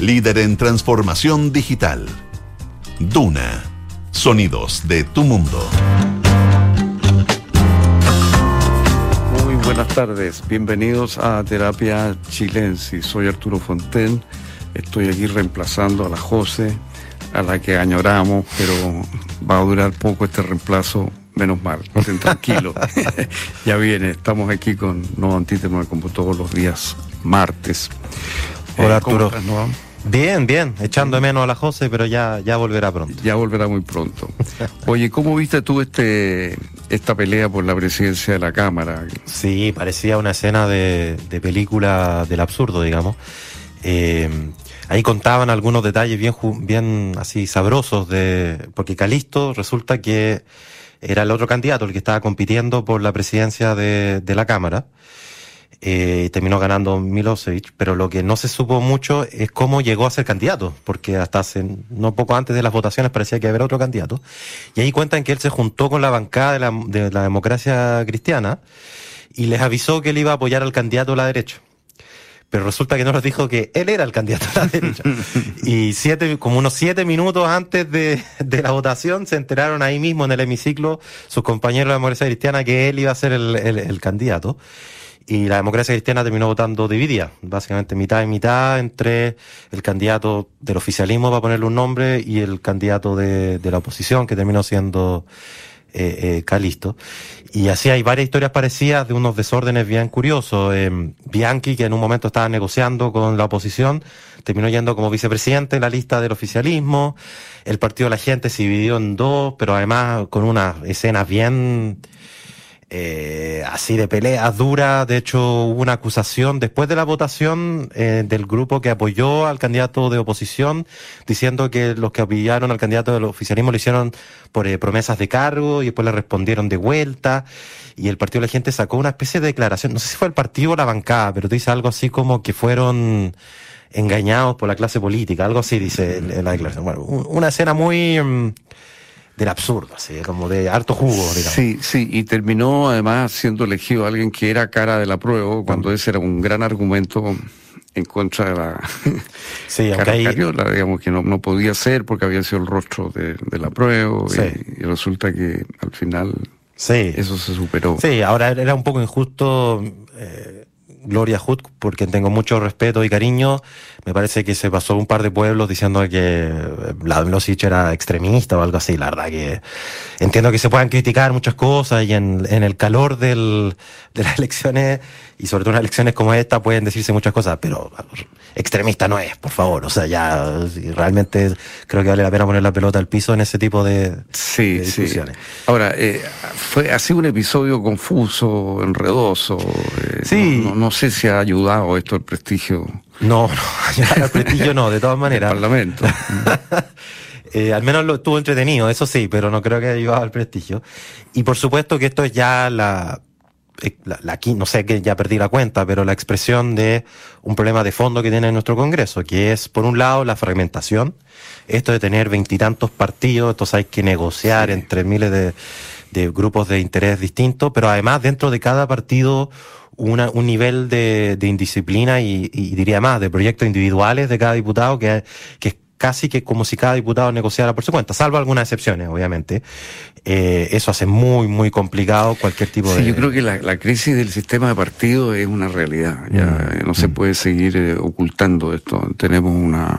líder en transformación digital. Duna, sonidos de tu mundo. Muy buenas tardes, bienvenidos a Terapia Chilensis. Soy Arturo Fonten, estoy aquí reemplazando a la José, a la que añoramos, pero va a durar poco este reemplazo menos mal, estén tranquilos. ya viene, estamos aquí con No Antítemo como todos los días martes. Hola eh, Arturo. Bien, bien, echando de menos a la José, pero ya, ya volverá pronto. Ya volverá muy pronto. Oye, ¿cómo viste tú este esta pelea por la presidencia de la Cámara? Sí, parecía una escena de, de película del absurdo, digamos. Eh, ahí contaban algunos detalles bien, bien así sabrosos de, porque Calisto resulta que era el otro candidato, el que estaba compitiendo por la presidencia de, de la Cámara. Eh, terminó ganando Milosevic, pero lo que no se supo mucho es cómo llegó a ser candidato, porque hasta hace no poco antes de las votaciones parecía que había otro candidato. Y ahí cuentan que él se juntó con la bancada de la, de la democracia cristiana y les avisó que él iba a apoyar al candidato de la derecha pero resulta que no nos dijo que él era el candidato a la derecha. y siete, como unos siete minutos antes de, de, la votación se enteraron ahí mismo en el hemiciclo sus compañeros de la democracia cristiana que él iba a ser el, el, el candidato. Y la democracia cristiana terminó votando dividida, básicamente mitad y mitad entre el candidato del oficialismo, para ponerle un nombre, y el candidato de, la oposición, que terminó siendo eh, eh, Calisto. Y así hay varias historias parecidas de unos desórdenes bien curiosos. Eh, Bianchi, que en un momento estaba negociando con la oposición, terminó yendo como vicepresidente en la lista del oficialismo. El partido de la gente se dividió en dos, pero además con unas escenas bien eh, así de peleas duras. De hecho, hubo una acusación después de la votación eh, del grupo que apoyó al candidato de oposición, diciendo que los que apoyaron al candidato del oficialismo lo hicieron por eh, promesas de cargo y después le respondieron de vuelta. Y el partido de la gente sacó una especie de declaración, no sé si fue el partido o la bancada, pero dice algo así como que fueron engañados por la clase política, algo así dice la declaración. Bueno, una escena muy... Del absurdo, así, como de harto jugo, digamos. Sí, sí, y terminó además siendo elegido alguien que era cara de la prueba, cuando ese era un gran argumento en contra de la sí, cara digamos que no, no podía ser porque había sido el rostro de, la prueba y, resulta que al final sí. eso se superó. Sí, ahora era un poco injusto eh, Gloria Hood, porque tengo mucho respeto y cariño, me parece que se pasó un par de pueblos diciendo que Vladimir era extremista o algo así. La verdad que entiendo que se puedan criticar muchas cosas y en, en el calor del, de las elecciones y sobre todo en elecciones como esta pueden decirse muchas cosas, pero extremista no es, por favor. O sea, ya realmente creo que vale la pena poner la pelota al piso en ese tipo de, sí, discusiones. Ahora, eh, fue así un episodio confuso, enredoso. Eh, sí. No, no, sé si ha ayudado esto el prestigio. No, no, al prestigio no, de todas maneras. El Parlamento. Eh, al menos lo estuvo entretenido, eso sí, pero no creo que haya ayudado al prestigio. Y por supuesto que esto es ya la, eh, la, no sé que ya perdí la cuenta, pero la expresión de un problema de fondo que tiene nuestro Congreso, que es, por un lado, la fragmentación, esto de tener veintitantos partidos, entonces hay que negociar entre miles de, de, grupos de interés distintos, pero además dentro de cada partido una, un nivel de, de indisciplina y, y, diría más, de proyectos individuales de cada diputado que, que es casi que como si cada diputado negociara por su cuenta, salvo algunas excepciones, obviamente. Eh, eso hace muy, muy complicado cualquier tipo sí, de... yo creo que la, la, crisis del sistema de partido es una realidad. Ya mm. no se mm. puede seguir eh, ocultando esto. Tenemos una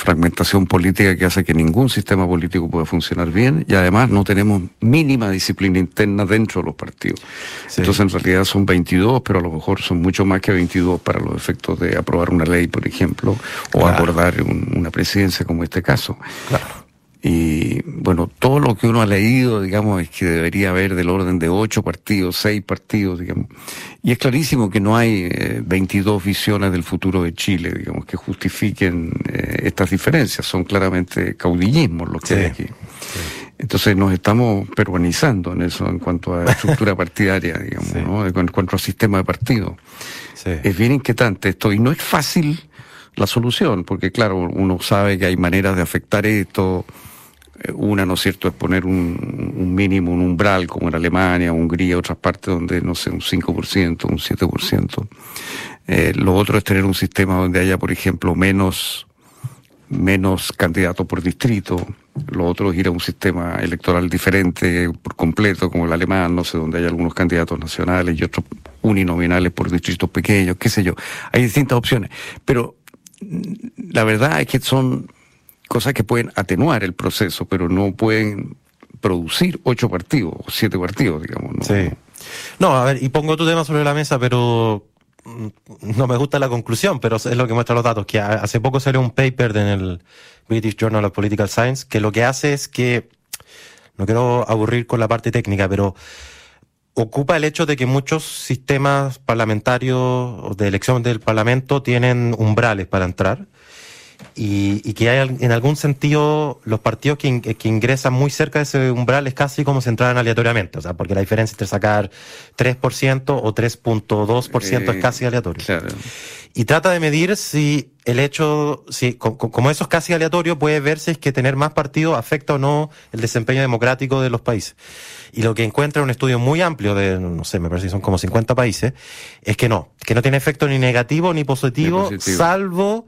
fragmentación política que hace que ningún sistema político pueda funcionar bien y además no tenemos mínima disciplina interna dentro de los partidos. Sí. Entonces en realidad son 22, pero a lo mejor son mucho más que 22 para los efectos de aprobar una ley, por ejemplo, o claro. abordar un, una presidencia como este caso. Claro. Y bueno, todo lo que uno ha leído, digamos, es que debería haber del orden de ocho partidos, seis partidos, digamos. Y es clarísimo que no hay eh, 22 visiones del futuro de Chile, digamos, que justifiquen eh, estas diferencias. Son claramente caudillismos los que sí. hay aquí. Sí. Entonces nos estamos peruanizando en eso en cuanto a estructura partidaria, digamos, sí. ¿no? En cuanto al sistema de partido. Es bien inquietante esto y no es fácil la solución, porque claro, uno sabe que hay maneras de afectar esto, una, ¿no es cierto?, es poner un, mínimo, un umbral, como en Alemania, Hungría, otras partes donde, no sé, un 5%, un 7%. Eh, lo otro es tener un sistema donde haya, por ejemplo, menos menos candidatos por distrito, lo otro es ir a un sistema electoral diferente por completo, como el alemán, no sé, donde hay algunos candidatos nacionales y otros uninominales por distritos pequeños, qué sé yo. Hay distintas opciones. Pero mm, la verdad es que son cosas que pueden atenuar el proceso, pero no pueden producir ocho partidos o siete partidos, digamos. Sí. No, a ver, y pongo tu tema sobre la mesa, pero mm, no me gusta la conclusión, pero es lo que muestra los datos, que hace poco salió un paper en el British Journal of Political Science, que lo que hace es que, no quiero aburrir con la parte técnica, pero ocupa el hecho de que muchos sistemas parlamentarios de elección del Parlamento tienen umbrales para entrar y, y, que hay en algún sentido los partidos que, que, ingresan muy cerca de ese umbral es casi como si entraran aleatoriamente, o sea, porque la diferencia entre sacar 3% o 3.2% eh, es casi aleatorio. Claro. Y trata de medir si el hecho, si como eso es casi aleatorio, puede ver si es que tener más partidos afecta o no el desempeño democrático de los países. Y lo que encuentra un estudio muy amplio de, no sé, me parece que son como 50 países, es que no, que no tiene efecto ni negativo ni positivo, positivo. salvo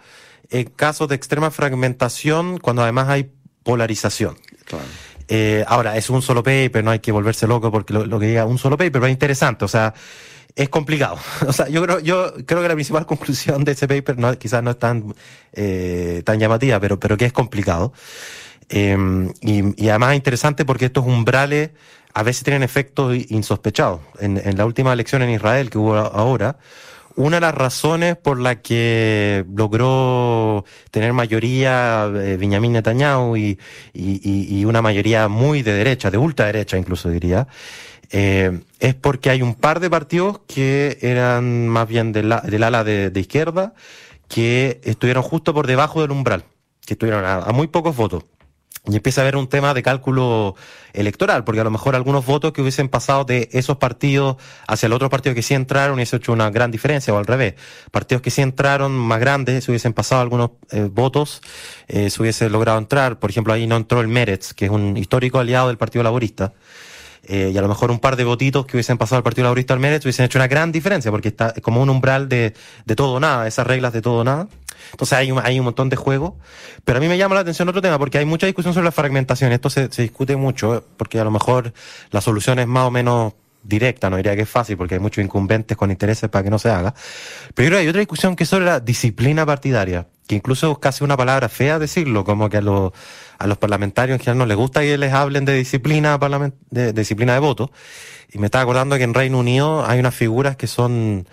en casos de extrema fragmentación, cuando además hay polarización. Claro. Eh, ahora, es un solo paper, no hay que volverse loco porque lo, lo que diga un solo paper, pero es interesante, o sea, es complicado. O sea, yo creo, yo creo que la principal conclusión de ese paper no, quizás no es tan, eh, tan llamativa, pero, pero que es complicado. Eh, y, y, además es interesante porque estos umbrales a veces tienen efectos insospechados. En, en la última elección en Israel que hubo ahora, una de las razones por la que logró tener mayoría eh, Benjamin Netanyahu y, una mayoría muy de derecha, de ultraderecha incluso diría, eh, es porque hay un par de partidos que eran más bien del, del ala de, de, izquierda que estuvieron justo por debajo del umbral, que estuvieron a, a muy pocos votos. Y empieza a haber un tema de cálculo electoral, porque a lo mejor algunos votos que hubiesen pasado de esos partidos hacia el otro partido que sí entraron hubiese hecho una gran diferencia, o al revés. Partidos que sí entraron más grandes, se hubiesen pasado algunos eh, votos, eh, se hubiese logrado entrar. Por ejemplo, ahí no entró el Meretz, que es un histórico aliado del Partido Laborista. Eh, y a lo mejor un par de votitos que hubiesen pasado al Partido Laborista al Meretz hubiesen hecho una gran diferencia, porque está como un umbral de, de todo o nada, esas reglas de todo o nada. Entonces hay un, hay un montón de juegos. Pero a mí me llama la atención otro tema, porque hay mucha discusión sobre la fragmentación. Esto se, se discute mucho, porque a lo mejor la solución es más o menos directa, no diría que es fácil, porque hay muchos incumbentes con intereses para que no se haga. Pero creo que hay otra discusión que es sobre la disciplina partidaria, que incluso es casi una palabra fea decirlo, como que a los, a los parlamentarios en general no les gusta que les hablen de disciplina, de, de disciplina de voto. Y me estaba acordando que en Reino Unido hay unas figuras que son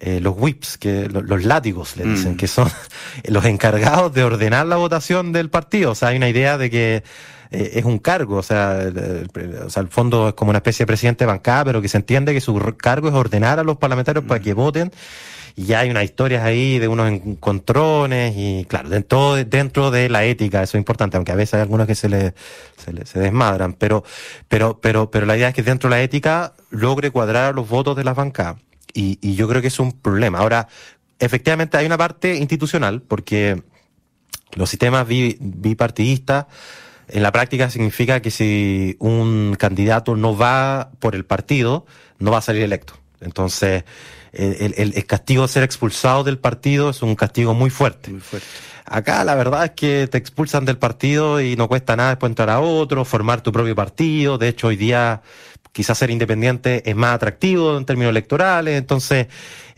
eh, los whips, que los, los látigos le dicen, mm. que son los encargados de ordenar la votación del partido. O sea, hay una idea de que eh, es un cargo, o sea, el, el, o sea, el fondo es como una especie de presidente de bancada, pero que se entiende que su cargo es ordenar a los parlamentarios mm. para que voten. Y ya hay unas historias ahí de unos encontrones y claro, dentro, dentro de la ética, eso es importante, aunque a veces hay algunos que se le, se, le, se desmadran, pero, pero, pero, pero la idea es que dentro de la ética logre cuadrar los votos de las bancadas. Y, y, yo creo que es un problema. Ahora, efectivamente hay una parte institucional, porque los sistemas bi, bipartidistas en la práctica significa que si un candidato no va por el partido, no va a salir electo. Entonces, el, el, el castigo de ser expulsado del partido es un castigo muy fuerte. Muy fuerte. Acá la verdad es que te expulsan del partido y no cuesta nada después entrar a otro, formar tu propio partido. De hecho, hoy día quizás ser independiente es más atractivo en términos electorales, entonces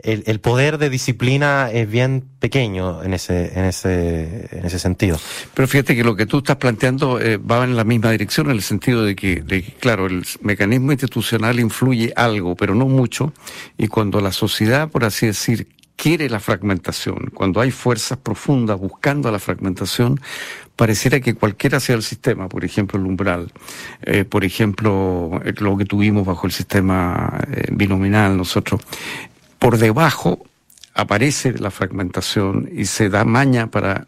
el, poder de disciplina es bien pequeño en ese, en ese, en ese sentido. Pero fíjate que lo que tú estás planteando eh, va en la misma dirección, en el sentido de que, de que, claro, el mecanismo institucional influye algo, pero no mucho, y cuando la sociedad, por así decir, quiere la fragmentación, cuando hay fuerzas profundas buscando la fragmentación, pareciera que cualquiera sea el sistema, por ejemplo el umbral, eh, por ejemplo lo que tuvimos bajo el sistema eh, binominal nosotros, por debajo aparece la fragmentación y se da maña para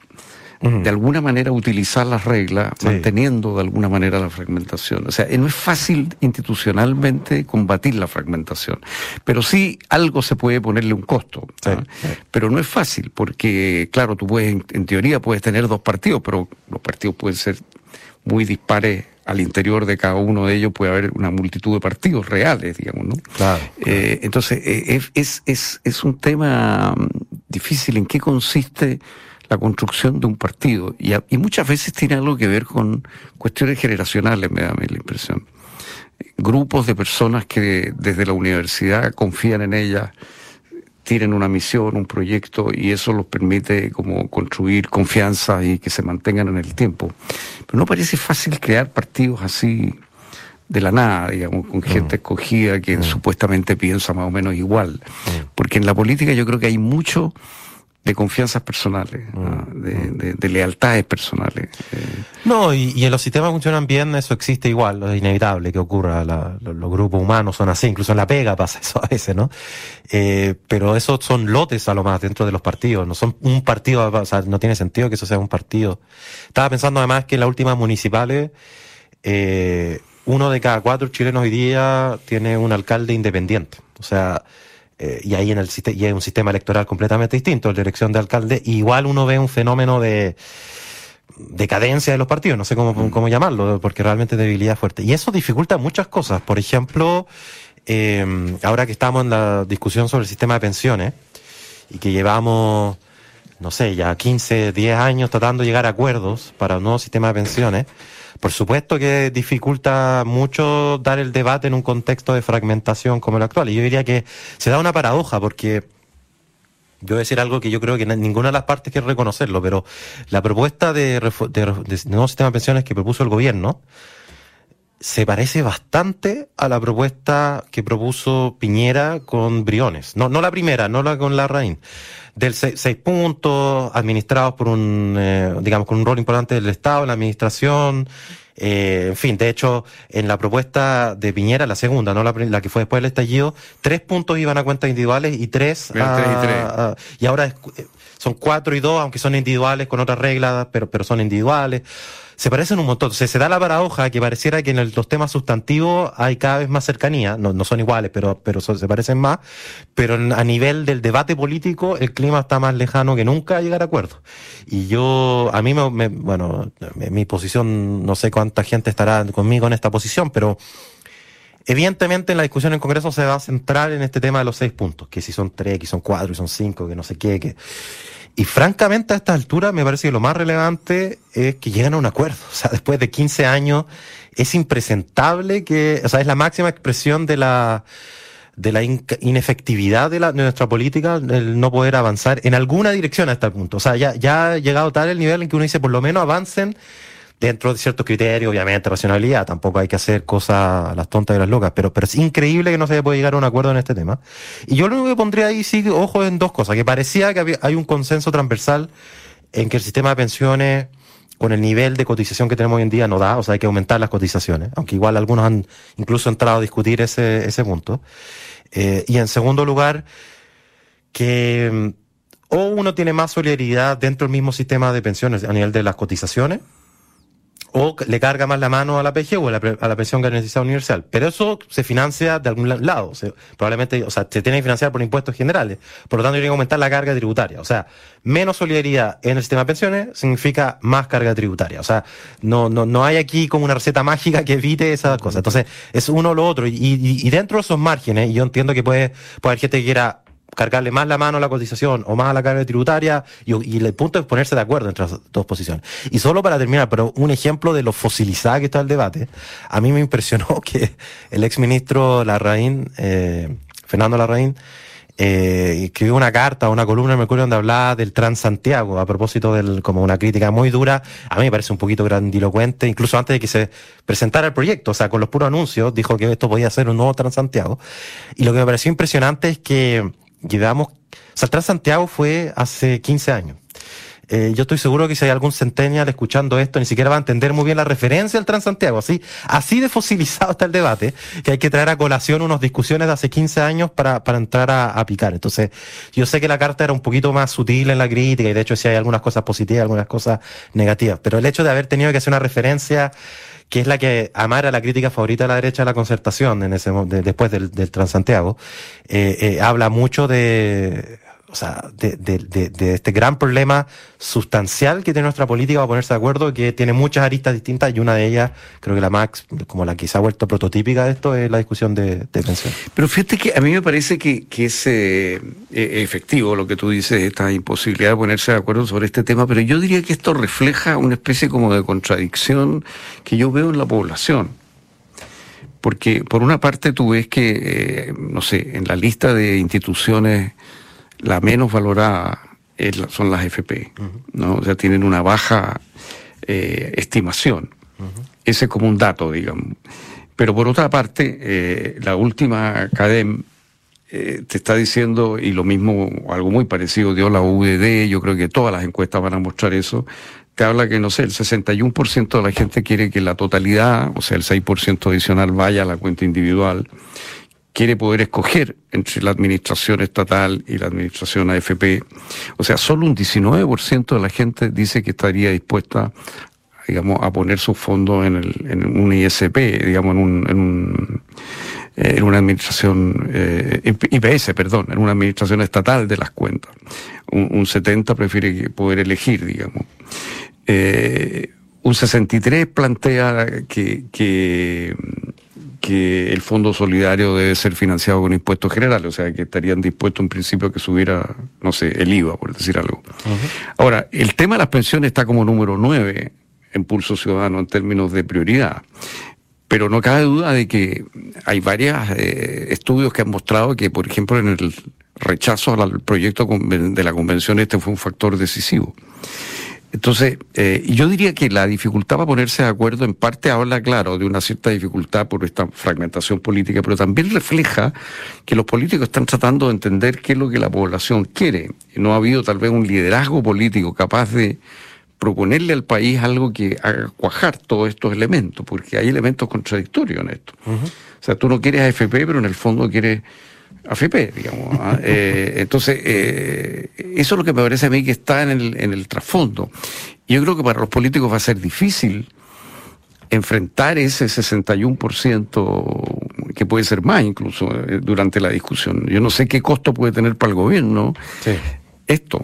de alguna manera utilizar las reglas, sí. manteniendo de alguna manera la fragmentación. O sea, no es fácil institucionalmente combatir la fragmentación, pero sí algo se puede ponerle un costo. Sí, sí. Pero no es fácil, porque claro, tú puedes, en teoría puedes tener dos partidos, pero los partidos pueden ser muy dispares al interior de cada uno de ellos puede haber una multitud de partidos reales, digamos, ¿no? Claro. claro. Eh, entonces, eh, es, es, es un tema mm, difícil. ¿En qué consiste la construcción de un partido. Y, y muchas veces tiene algo que ver con cuestiones generacionales, me da la impresión. Grupos de personas que desde la universidad confían en ella, tienen una misión, un proyecto, y eso los permite como construir confianza y que se mantengan en el tiempo. Pero no parece fácil crear partidos así de la nada, digamos, con gente mm. escogida que mm. supuestamente piensa más o menos igual. Mm. Porque en la política yo creo que hay mucho de confianzas personales, de, lealtades personales. Eh. No, y, en los sistemas funcionan bien, eso existe igual, es inevitable que ocurra, los grupos humanos son así, incluso en la pega pasa eso a veces, ¿no? Eh, pero esos son lotes a lo más dentro de los partidos, no son un partido, o sea, no tiene sentido que eso sea un partido. Estaba pensando además que en las últimas municipales, eh, uno de cada cuatro chilenos hoy día tiene un alcalde independiente. O sea, eh, y ahí en el y hay un sistema electoral completamente distinto, la elección de alcalde, igual uno ve un fenómeno de decadencia de los partidos, no sé cómo, mm. cómo llamarlo, porque realmente debilidad fuerte. Y eso dificulta muchas cosas. Por ejemplo, eh, ahora que estamos en la discusión sobre el sistema de pensiones y que llevamos, no sé, ya 15, 10 años tratando de llegar a acuerdos para un nuevo sistema de pensiones, por supuesto que dificulta mucho dar el debate en un contexto de fragmentación como el actual. Y yo diría que se da una paradoja porque yo voy a decir algo que yo creo que ninguna de las partes quiere reconocerlo, pero la propuesta de, nuevo sistema de pensiones que propuso el gobierno se parece bastante a la propuesta que propuso Piñera con Briones. No, no la primera, no la con la Raín. Del seis, puntos, administrados por un, eh, digamos, con un rol importante del Estado en la administración, eh, en fin, de hecho, en la propuesta de Piñera, la segunda, no la, la, que fue después del estallido, tres puntos iban a cuentas individuales y tres, a, y, y ahora eh, son cuatro y dos, aunque son individuales con otras reglas, pero, pero son individuales se parecen un montón. se da la paradoja que pareciera que en los temas sustantivos hay cada vez más cercanía, no, no son iguales, pero, pero se parecen más, pero a nivel del debate político el clima está más lejano que nunca a llegar a acuerdos. Y yo, a mí me, bueno, mi posición, no sé cuánta gente estará conmigo en esta posición, pero Evidentemente en la discusión en Congreso se va a centrar en este tema de los seis puntos, que si son tres, que son cuatro, que son cinco, que no sé qué, que y francamente a esta altura me parece que lo más relevante es que llegan a un acuerdo. O sea, después de 15 años es impresentable que, o sea, es la máxima expresión de la de la inefectividad de, la, nuestra política, el no poder avanzar en alguna dirección a este punto. O sea, ya, ya ha llegado tal el nivel en que uno dice, por lo menos avancen dentro de ciertos criterios, obviamente, racionalidad, tampoco hay que hacer cosas las tontas y las locas, pero, pero es increíble que no se pueda llegar a un acuerdo en este tema. Y yo lo único que pondría ahí, sí, ojo en dos cosas, que parecía que hay un consenso transversal en que el sistema de pensiones, con el nivel de cotización que tenemos hoy en día, no da, o sea, hay que aumentar las cotizaciones, aunque igual algunos han incluso entrado a discutir ese, ese punto. Eh, y en segundo lugar, que mm, o uno tiene más solidaridad dentro del mismo sistema de pensiones a nivel de las cotizaciones, o le carga más la mano a la PG o a la, pensión garantizada universal. Pero eso se financia de algún lado. probablemente, o sea, se tiene que financiar por impuestos generales. Por lo tanto, tiene que aumentar la carga tributaria. O sea, menos solidaridad en el sistema de pensiones significa más carga tributaria. O sea, no, no, no hay aquí como una receta mágica que evite esas cosas. Entonces, es uno o lo otro. Y, y, y dentro de esos márgenes, yo entiendo que puede, puede haber gente que quiera cargarle más la mano a la cotización o más a la carga tributaria y, el punto es ponerse de acuerdo entre las dos posiciones. Y solo para terminar, pero un ejemplo de lo fosilizado que está el debate, a mí me impresionó que el exministro Larraín, eh, Fernando Larraín, eh, escribió una carta, una columna en Mercurio donde hablaba del Transantiago, a propósito del, como una crítica muy dura, a mí me parece un poquito grandilocuente, incluso antes de que se presentara el proyecto, o sea, con los puros anuncios, dijo que esto podía ser un nuevo Transantiago. Y lo que me pareció impresionante es que llevamos, Saltar Santiago fue hace 15 años. Eh, yo estoy seguro que si hay algún centennial escuchando esto, ni siquiera va a entender muy bien la referencia al Transantiago. Así, así de fosilizado está el debate, que hay que traer a colación unas discusiones de hace 15 años para, para entrar a, a, picar. Entonces, yo sé que la carta era un poquito más sutil en la crítica y de hecho si hay algunas cosas positivas, algunas cosas negativas. Pero el hecho de haber tenido que hacer una referencia que es la que amara la crítica favorita de la derecha de la concertación en ese después del, del Transantiago, eh, eh, habla mucho de o sea, de, de, de, este gran problema sustancial que tiene nuestra política para ponerse de acuerdo, que tiene muchas aristas distintas y una de ellas, creo que la más, como la que se ha vuelto prototípica de esto, es la discusión de, de pensiones. Pero fíjate que a mí me parece que, que es eh, e, efectivo lo que tú dices, esta imposibilidad de ponerse de acuerdo sobre este tema, pero yo diría que esto refleja una especie como de contradicción que yo veo en la población. Porque por una parte tú ves que, eh, no sé, en la lista de instituciones la menos valorada son las FP, ¿no? O sea, tienen una baja eh, estimación. Ese es como un dato, digamos. Pero por otra parte, eh, la última CADEM eh, te está diciendo, y lo mismo, algo muy parecido dio la UDD, yo creo que todas las encuestas van a mostrar eso, te habla que, no sé, el 61% de la gente quiere que la totalidad, o sea, el 6% adicional vaya a la cuenta individual, quiere poder escoger entre la administración estatal y la administración AFP. O sea, solo un 19% de la gente dice que estaría dispuesta digamos, a poner sus fondos en, un ISP, digamos, en, un, en, un, eh, en una administración, eh, IPS, perdón, en una administración estatal de las cuentas. Un, un 70 prefiere poder elegir, digamos. Eh, un 63 plantea que, que que el Fondo Solidario debe ser financiado con impuestos generales, o sea, que estarían dispuestos en principio a que subiera, no sé, el IVA, por decir algo. Ahora, el tema de las pensiones está como número 9 en Pulso Ciudadano en términos de prioridad. Pero no cabe duda de que hay varios eh, estudios que han mostrado que, por ejemplo, en el rechazo al proyecto de la convención este fue un factor decisivo. Entonces, eh, yo diría que la dificultad para ponerse de acuerdo en parte habla, claro, de una cierta dificultad por esta fragmentación política, pero también refleja que los políticos están tratando de entender qué es lo que la población quiere. No ha habido tal vez un liderazgo político capaz de proponerle al país algo que haga cuajar todos estos elementos, porque hay elementos contradictorios en esto. O sea, tú no quieres AFP, pero en el fondo quieres AFP, digamos. ¿ah? Eh, entonces, eh, eso es lo que me parece a mí que está en el, en el trasfondo. Yo creo que para los políticos va a ser difícil enfrentar ese 61% que puede ser más incluso eh, durante la discusión. Yo no sé qué costo puede tener para el gobierno esto.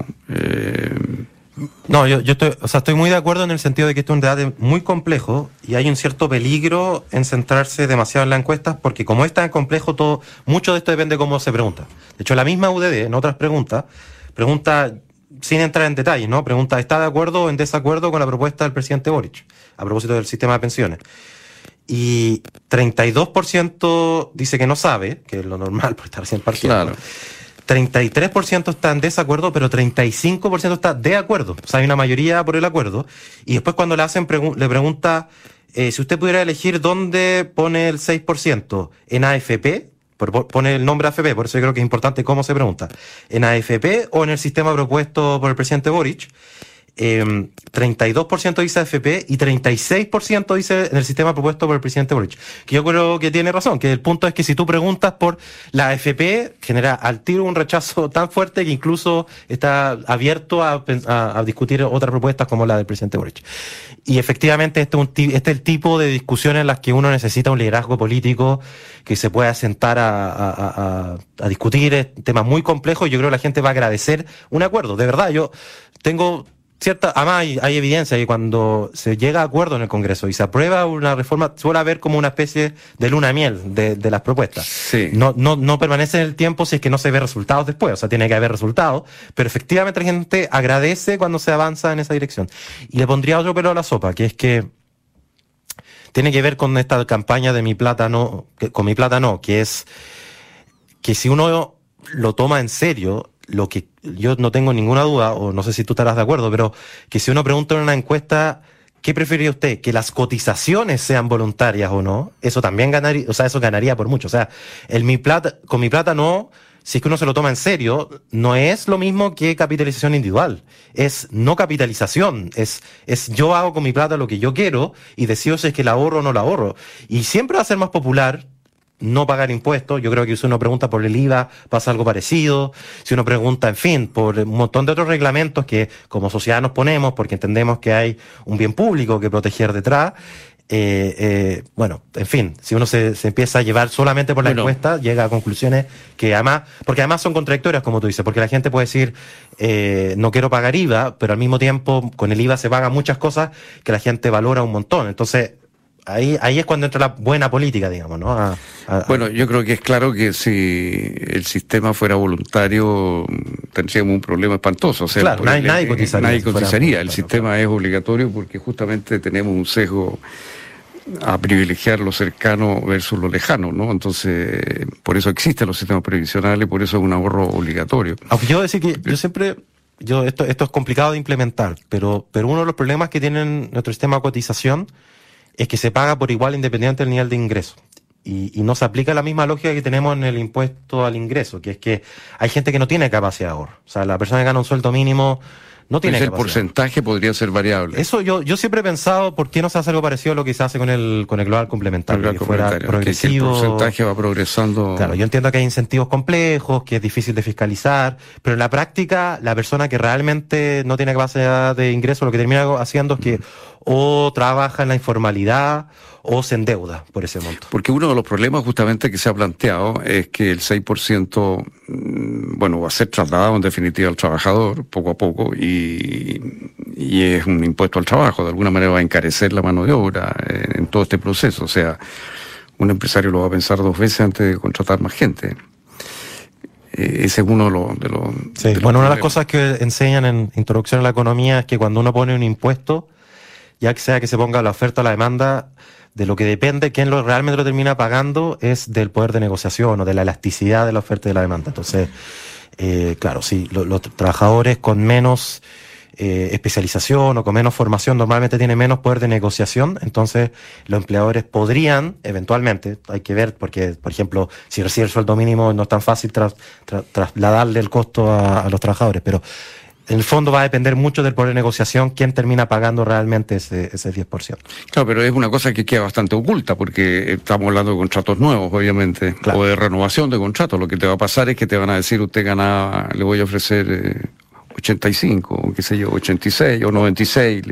No, yo, yo estoy, o sea, estoy muy de acuerdo en el sentido de que esto es un debate muy complejo y hay un cierto peligro en centrarse demasiado en las encuestas porque como es tan complejo, todo, mucho de esto depende de cómo se pregunta. De hecho, la misma UDD, en otras preguntas, pregunta, sin entrar en detalles, ¿no? Pregunta, ¿está de acuerdo o en desacuerdo con la propuesta del presidente Boric a propósito del sistema de pensiones? Y 32% dice que no sabe, que es lo normal por estar recién partiendo. Claro. 33% está en desacuerdo, pero 35% está de acuerdo. O sea, hay una mayoría por el acuerdo. Y después cuando le hacen, le pregunta, eh, si usted pudiera elegir dónde pone el 6%, en AFP, pone el nombre AFP, por eso yo creo que es importante cómo se pregunta, en AFP o en el sistema propuesto por el presidente Boric, eh, em, 32% dice AFP y 36% dice en el sistema propuesto por el presidente Boric. Que yo creo que tiene razón, que el punto es que si tú preguntas por la AFP, genera al tiro un rechazo tan fuerte que incluso está abierto a, discutir otras propuestas como la del presidente Boric. Y efectivamente este es, este es el tipo de discusiones en las que uno necesita un liderazgo político que se pueda sentar a, a discutir temas muy complejos y yo creo que la gente va a agradecer un acuerdo. De verdad, yo tengo cierta, además hay, hay, evidencia que cuando se llega a acuerdo en el Congreso y se aprueba una reforma, suele haber como una especie de luna miel de, de las propuestas. Sí. No, no, no permanece en el tiempo si es que no se ve resultados después, o sea, tiene que haber resultados, pero efectivamente la gente agradece cuando se avanza en esa dirección. Y le pondría otro pelo a la sopa, que es que tiene que ver con esta campaña de mi plata no, con mi plata no, que es que si uno lo toma en serio, lo que yo no tengo ninguna duda, o no sé si tú estarás de acuerdo, pero que si uno pregunta en una encuesta, ¿qué preferiría usted? ¿Que las cotizaciones sean voluntarias o no? Eso también ganaría, o sea, eso ganaría por mucho. O sea, el mi plata, con mi plata no, si es que uno se lo toma en serio, no es lo mismo que capitalización individual. Es no capitalización. Es, es yo hago con mi plata lo que yo quiero y decido si es que la ahorro o no la ahorro. Y siempre va a ser más popular no pagar impuestos. Yo creo que si uno pregunta por el IVA pasa algo parecido. Si uno pregunta, en fin, por un montón de otros reglamentos que como sociedad nos ponemos porque entendemos que hay un bien público que proteger detrás, eh, eh, bueno, en fin, si uno se, empieza a llevar solamente por la encuesta, llega a conclusiones que además, porque además son contradictorias, como tú dices, porque la gente puede decir, eh, no quiero pagar IVA, pero al mismo tiempo con el IVA se pagan muchas cosas que la gente valora un montón. Entonces, ahí, ahí es cuando entra la buena política, digamos, ¿no? bueno, yo creo que es claro que si el sistema fuera voluntario tendríamos un problema espantoso. O sea, claro, nadie, cotizaría. Nadie cotizaría. El sistema es obligatorio porque justamente tenemos un sesgo a privilegiar lo cercano versus lo lejano, ¿no? Entonces, por eso existen los sistemas previsionales, por eso es un ahorro obligatorio. Aunque yo decir que yo siempre, yo esto, esto es complicado de implementar, pero, pero uno de los problemas que tiene nuestro sistema de cotización es que se paga por igual independiente del nivel de ingreso. Y, y, no se aplica la misma lógica que tenemos en el impuesto al ingreso, que es que hay gente que no tiene capacidad de ahorro. O sea, la persona que gana un sueldo mínimo no tiene el porcentaje podría ser variable. Eso yo, yo siempre he pensado, ¿por qué no se hace algo parecido a lo que se hace con el, con el global complementario? que fuera progresivo. el porcentaje va progresando. Claro, yo entiendo que hay incentivos complejos, que es difícil de fiscalizar, pero en la práctica, la persona que realmente no tiene capacidad de ingreso, lo que termina haciendo es que o trabaja en la informalidad o se endeuda por ese monto. Porque uno de los problemas justamente que se ha planteado es que el 6% mm, bueno, va a ser trasladado en definitiva al trabajador poco a poco y, y es un impuesto al trabajo, de alguna manera va a encarecer la mano de obra eh, en todo este proceso. O sea, un empresario lo va a pensar dos veces antes de contratar más gente. Eh, ese es uno de los... De los bueno, una de las cosas que enseñan en Introducción a la Economía es que cuando uno pone un impuesto, ya que sea que se ponga la oferta o la demanda, de lo que depende, quién lo, realmente lo termina pagando es del poder de negociación o de la elasticidad de la oferta y de la demanda. Entonces, eh, claro, sí, los trabajadores con menos eh, especialización o con menos formación normalmente tienen menos poder de negociación, entonces los empleadores podrían, eventualmente, hay que ver, porque, por ejemplo, si recibe el sueldo mínimo no es tan fácil trasladarle el costo a los trabajadores, pero en el fondo va a depender mucho del poder de negociación quién termina pagando realmente ese, ese 10%. Claro, pero es una cosa que queda bastante oculta porque estamos hablando de contratos nuevos, obviamente, o de renovación de contratos. Lo que te va a pasar es que te van a decir, usted gana, le voy a ofrecer eh, 85, o qué sé yo, 86 o 96.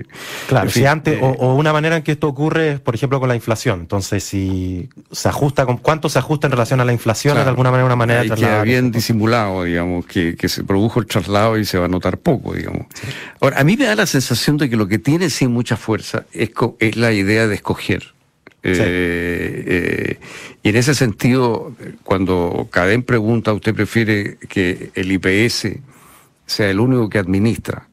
Claro, si antes, o, una manera en que esto ocurre es, por ejemplo, con la inflación. Entonces, si se ajusta, con ¿cuánto se ajusta en relación a la inflación? es de alguna manera una manera de trasladar. bien disimulado, digamos, que, se produjo el traslado y se va a notar poco, digamos. Ahora, a mí me da la sensación de que lo que tiene sin mucha fuerza es, es la idea de escoger. Eh, eh, y en ese sentido, cuando Cadén pregunta, ¿usted prefiere que el IPS sea el único que administra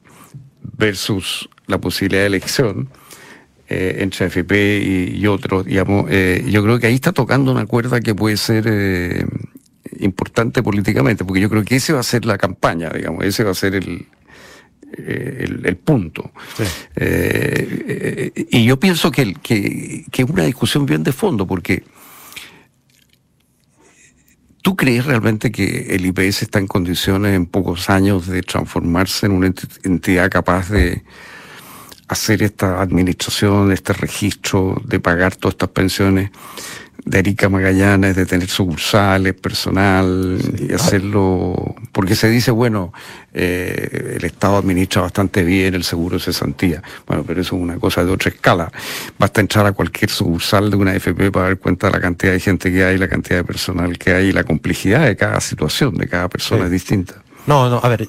versus la posibilidad de elección eh, entre AFP y, otros, digamos, eh, yo creo que ahí está tocando una cuerda que puede ser eh, importante políticamente, porque yo creo que ese va a ser la campaña, digamos, ese va a ser el, el, punto. y yo pienso que, que, que es una discusión bien de fondo, porque ¿Tú crees realmente que el IPS está en condiciones en pocos años de transformarse en una entidad capaz de hacer esta administración, este registro, de pagar todas estas pensiones? De Erika Magallanes, de tener sucursales, personal, y hacerlo, porque se dice, bueno, eh, el Estado administra bastante bien el seguro de cesantía. Bueno, pero eso es una cosa de otra escala. Basta entrar a cualquier sucursal de una FP para dar cuenta de la cantidad de gente que hay, la cantidad de personal que hay y la complejidad de cada situación, de cada persona es distinta. No, no, a ver,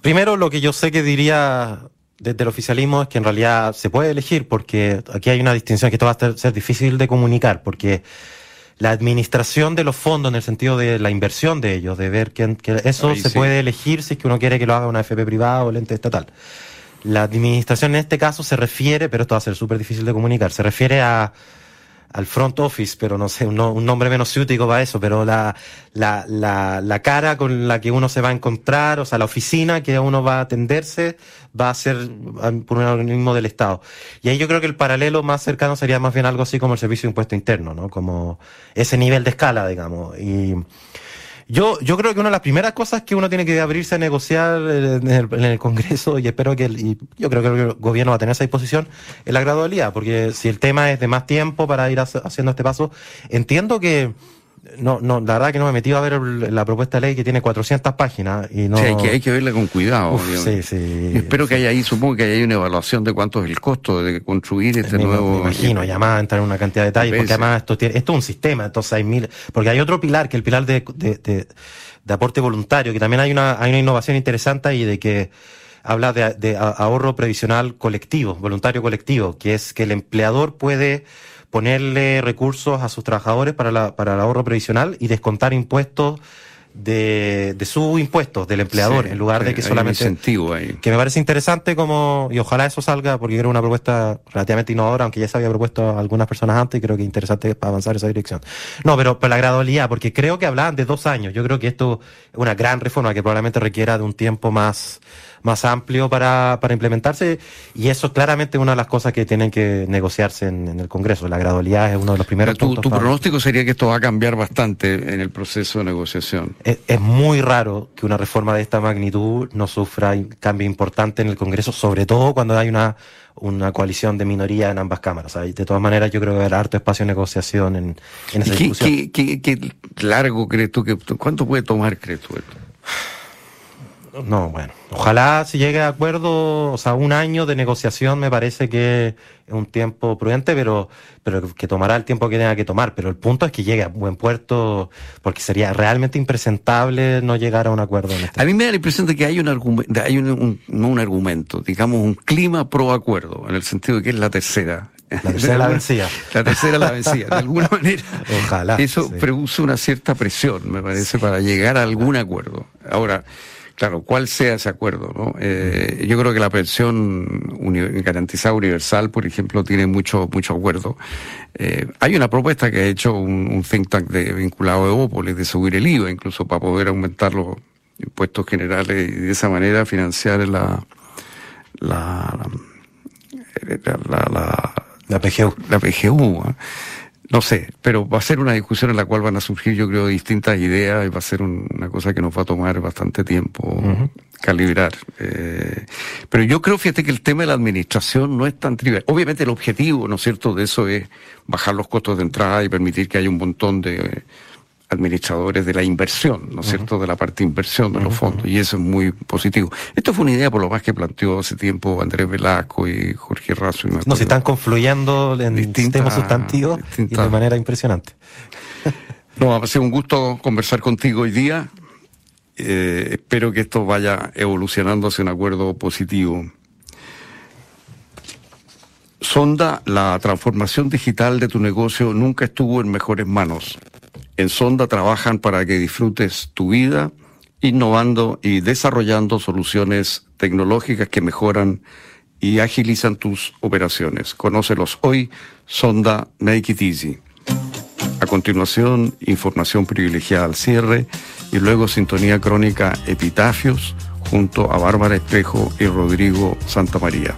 primero lo que yo sé que diría desde el oficialismo es que en realidad se puede elegir porque aquí hay una distinción que esto va a ser difícil de comunicar porque la administración de los fondos en el sentido de la inversión de ellos, de ver que, eso se puede elegir si es que uno quiere que lo haga una FP privada o el ente estatal. La administración en este caso se refiere, pero esto va a ser súper difícil de comunicar, se refiere a al front office, pero no sé, un, nombre menos ciútico para eso, pero la, la, la, la, cara con la que uno se va a encontrar, o sea, la oficina que uno va a atenderse, va a ser por un organismo del Estado. Y ahí yo creo que el paralelo más cercano sería más bien algo así como el Servicio de Impuesto Interno, ¿no? Como ese nivel de escala, digamos. Y, yo, yo creo que una de las primeras cosas que uno tiene que abrirse a negociar en el, Congreso, y espero que el, yo creo que el gobierno va a tener esa disposición, es la gradualidad, porque si el tema es de más tiempo para ir haciendo este paso, entiendo que no, no, la verdad que no me he metido a ver la propuesta de ley que tiene 400 páginas y no... Sí, hay que, hay que verla con cuidado. sí, sí. espero que haya ahí, supongo que haya una evaluación de cuánto es el costo de construir este nuevo... Me imagino, ya más entrar en una cantidad de detalles, porque además esto, tiene, esto es un sistema, entonces hay mil... Porque hay otro pilar, que el pilar de, de, de, aporte voluntario, que también hay una, hay una innovación interesante y de que habla de, de ahorro previsional colectivo, voluntario colectivo, que es que el empleador puede ponerle recursos a sus trabajadores para, la, para el ahorro previsional y descontar impuestos de, de sus impuestos del empleador en lugar de que solamente incentivo ahí. que me parece interesante como y ojalá eso salga porque creo una propuesta relativamente innovadora aunque ya se había propuesto a algunas personas antes y creo que es interesante para avanzar en esa dirección no pero, pero la gradualidad porque creo que hablaban de dos años yo creo que esto es una gran reforma que probablemente requiera de un tiempo más más amplio para, para implementarse y eso claramente es una de las cosas que tienen que negociarse en, el Congreso. La gradualidad es uno de los primeros tu, Tu pronóstico sería que esto va a cambiar bastante en el proceso de negociación. Es, es, muy raro que una reforma de esta magnitud no sufra cambio importante en el Congreso, sobre todo cuando hay una una coalición de minoría en ambas cámaras. De todas maneras, yo creo que habrá harto espacio de negociación en, en esa discusión. ¿Qué, qué, qué largo crees tú que cuánto puede tomar crees tú esto? No, bueno. Ojalá se llegue a acuerdo, o sea, un año de negociación me parece que es un tiempo prudente, pero, pero que tomará el tiempo que tenga que tomar. Pero el punto es que llegue a buen puerto, porque sería realmente impresentable no llegar a un acuerdo. En este a mí me da la impresión de que hay un argumento, hay un, no un argumento, digamos un clima pro acuerdo, en el sentido de que es la tercera. La tercera la vencida. La tercera la vencida. De alguna manera. Ojalá. Eso produce una cierta presión, me parece, para llegar a algún acuerdo. Ahora, Claro, cuál sea ese acuerdo, ¿no? Eh, yo creo que la pensión garantizada universal, por ejemplo, tiene mucho mucho acuerdo. Eh, hay una propuesta que ha hecho un, think tank de, vinculado a Evópolis de subir el IVA, incluso para poder aumentar los impuestos generales y de esa manera financiar la la la, la, la, PGU. La PGU. No sé, pero va a ser una discusión en la cual van a surgir, yo creo, distintas ideas y va a ser una cosa que nos va a tomar bastante tiempo calibrar. Eh, pero yo creo, fíjate, que el tema de la administración no es tan trivial. Obviamente el objetivo, ¿no es cierto?, de eso es bajar los costos de entrada y permitir que haya un montón de administradores de la inversión, ¿no es cierto?, de la parte de inversión de los fondos, y eso es muy positivo. Esto fue una idea, por lo más que planteó hace tiempo Andrés Velasco y Jorge Razo. Y no, se están confluyendo en distintos sustantivos y de manera impresionante. no, ha sido un gusto conversar contigo hoy día. Eh, espero que esto vaya evolucionando hacia un acuerdo positivo. Sonda, la transformación digital de tu negocio nunca estuvo en mejores manos. En Sonda trabajan para que disfrutes tu vida innovando y desarrollando soluciones tecnológicas que mejoran y agilizan tus operaciones. Conócelos hoy, Sonda Make It Easy. A continuación, información privilegiada al cierre y luego sintonía crónica Epitafios junto a Bárbara Espejo y Rodrigo Santamaría.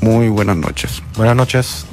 Muy buenas noches. Buenas noches.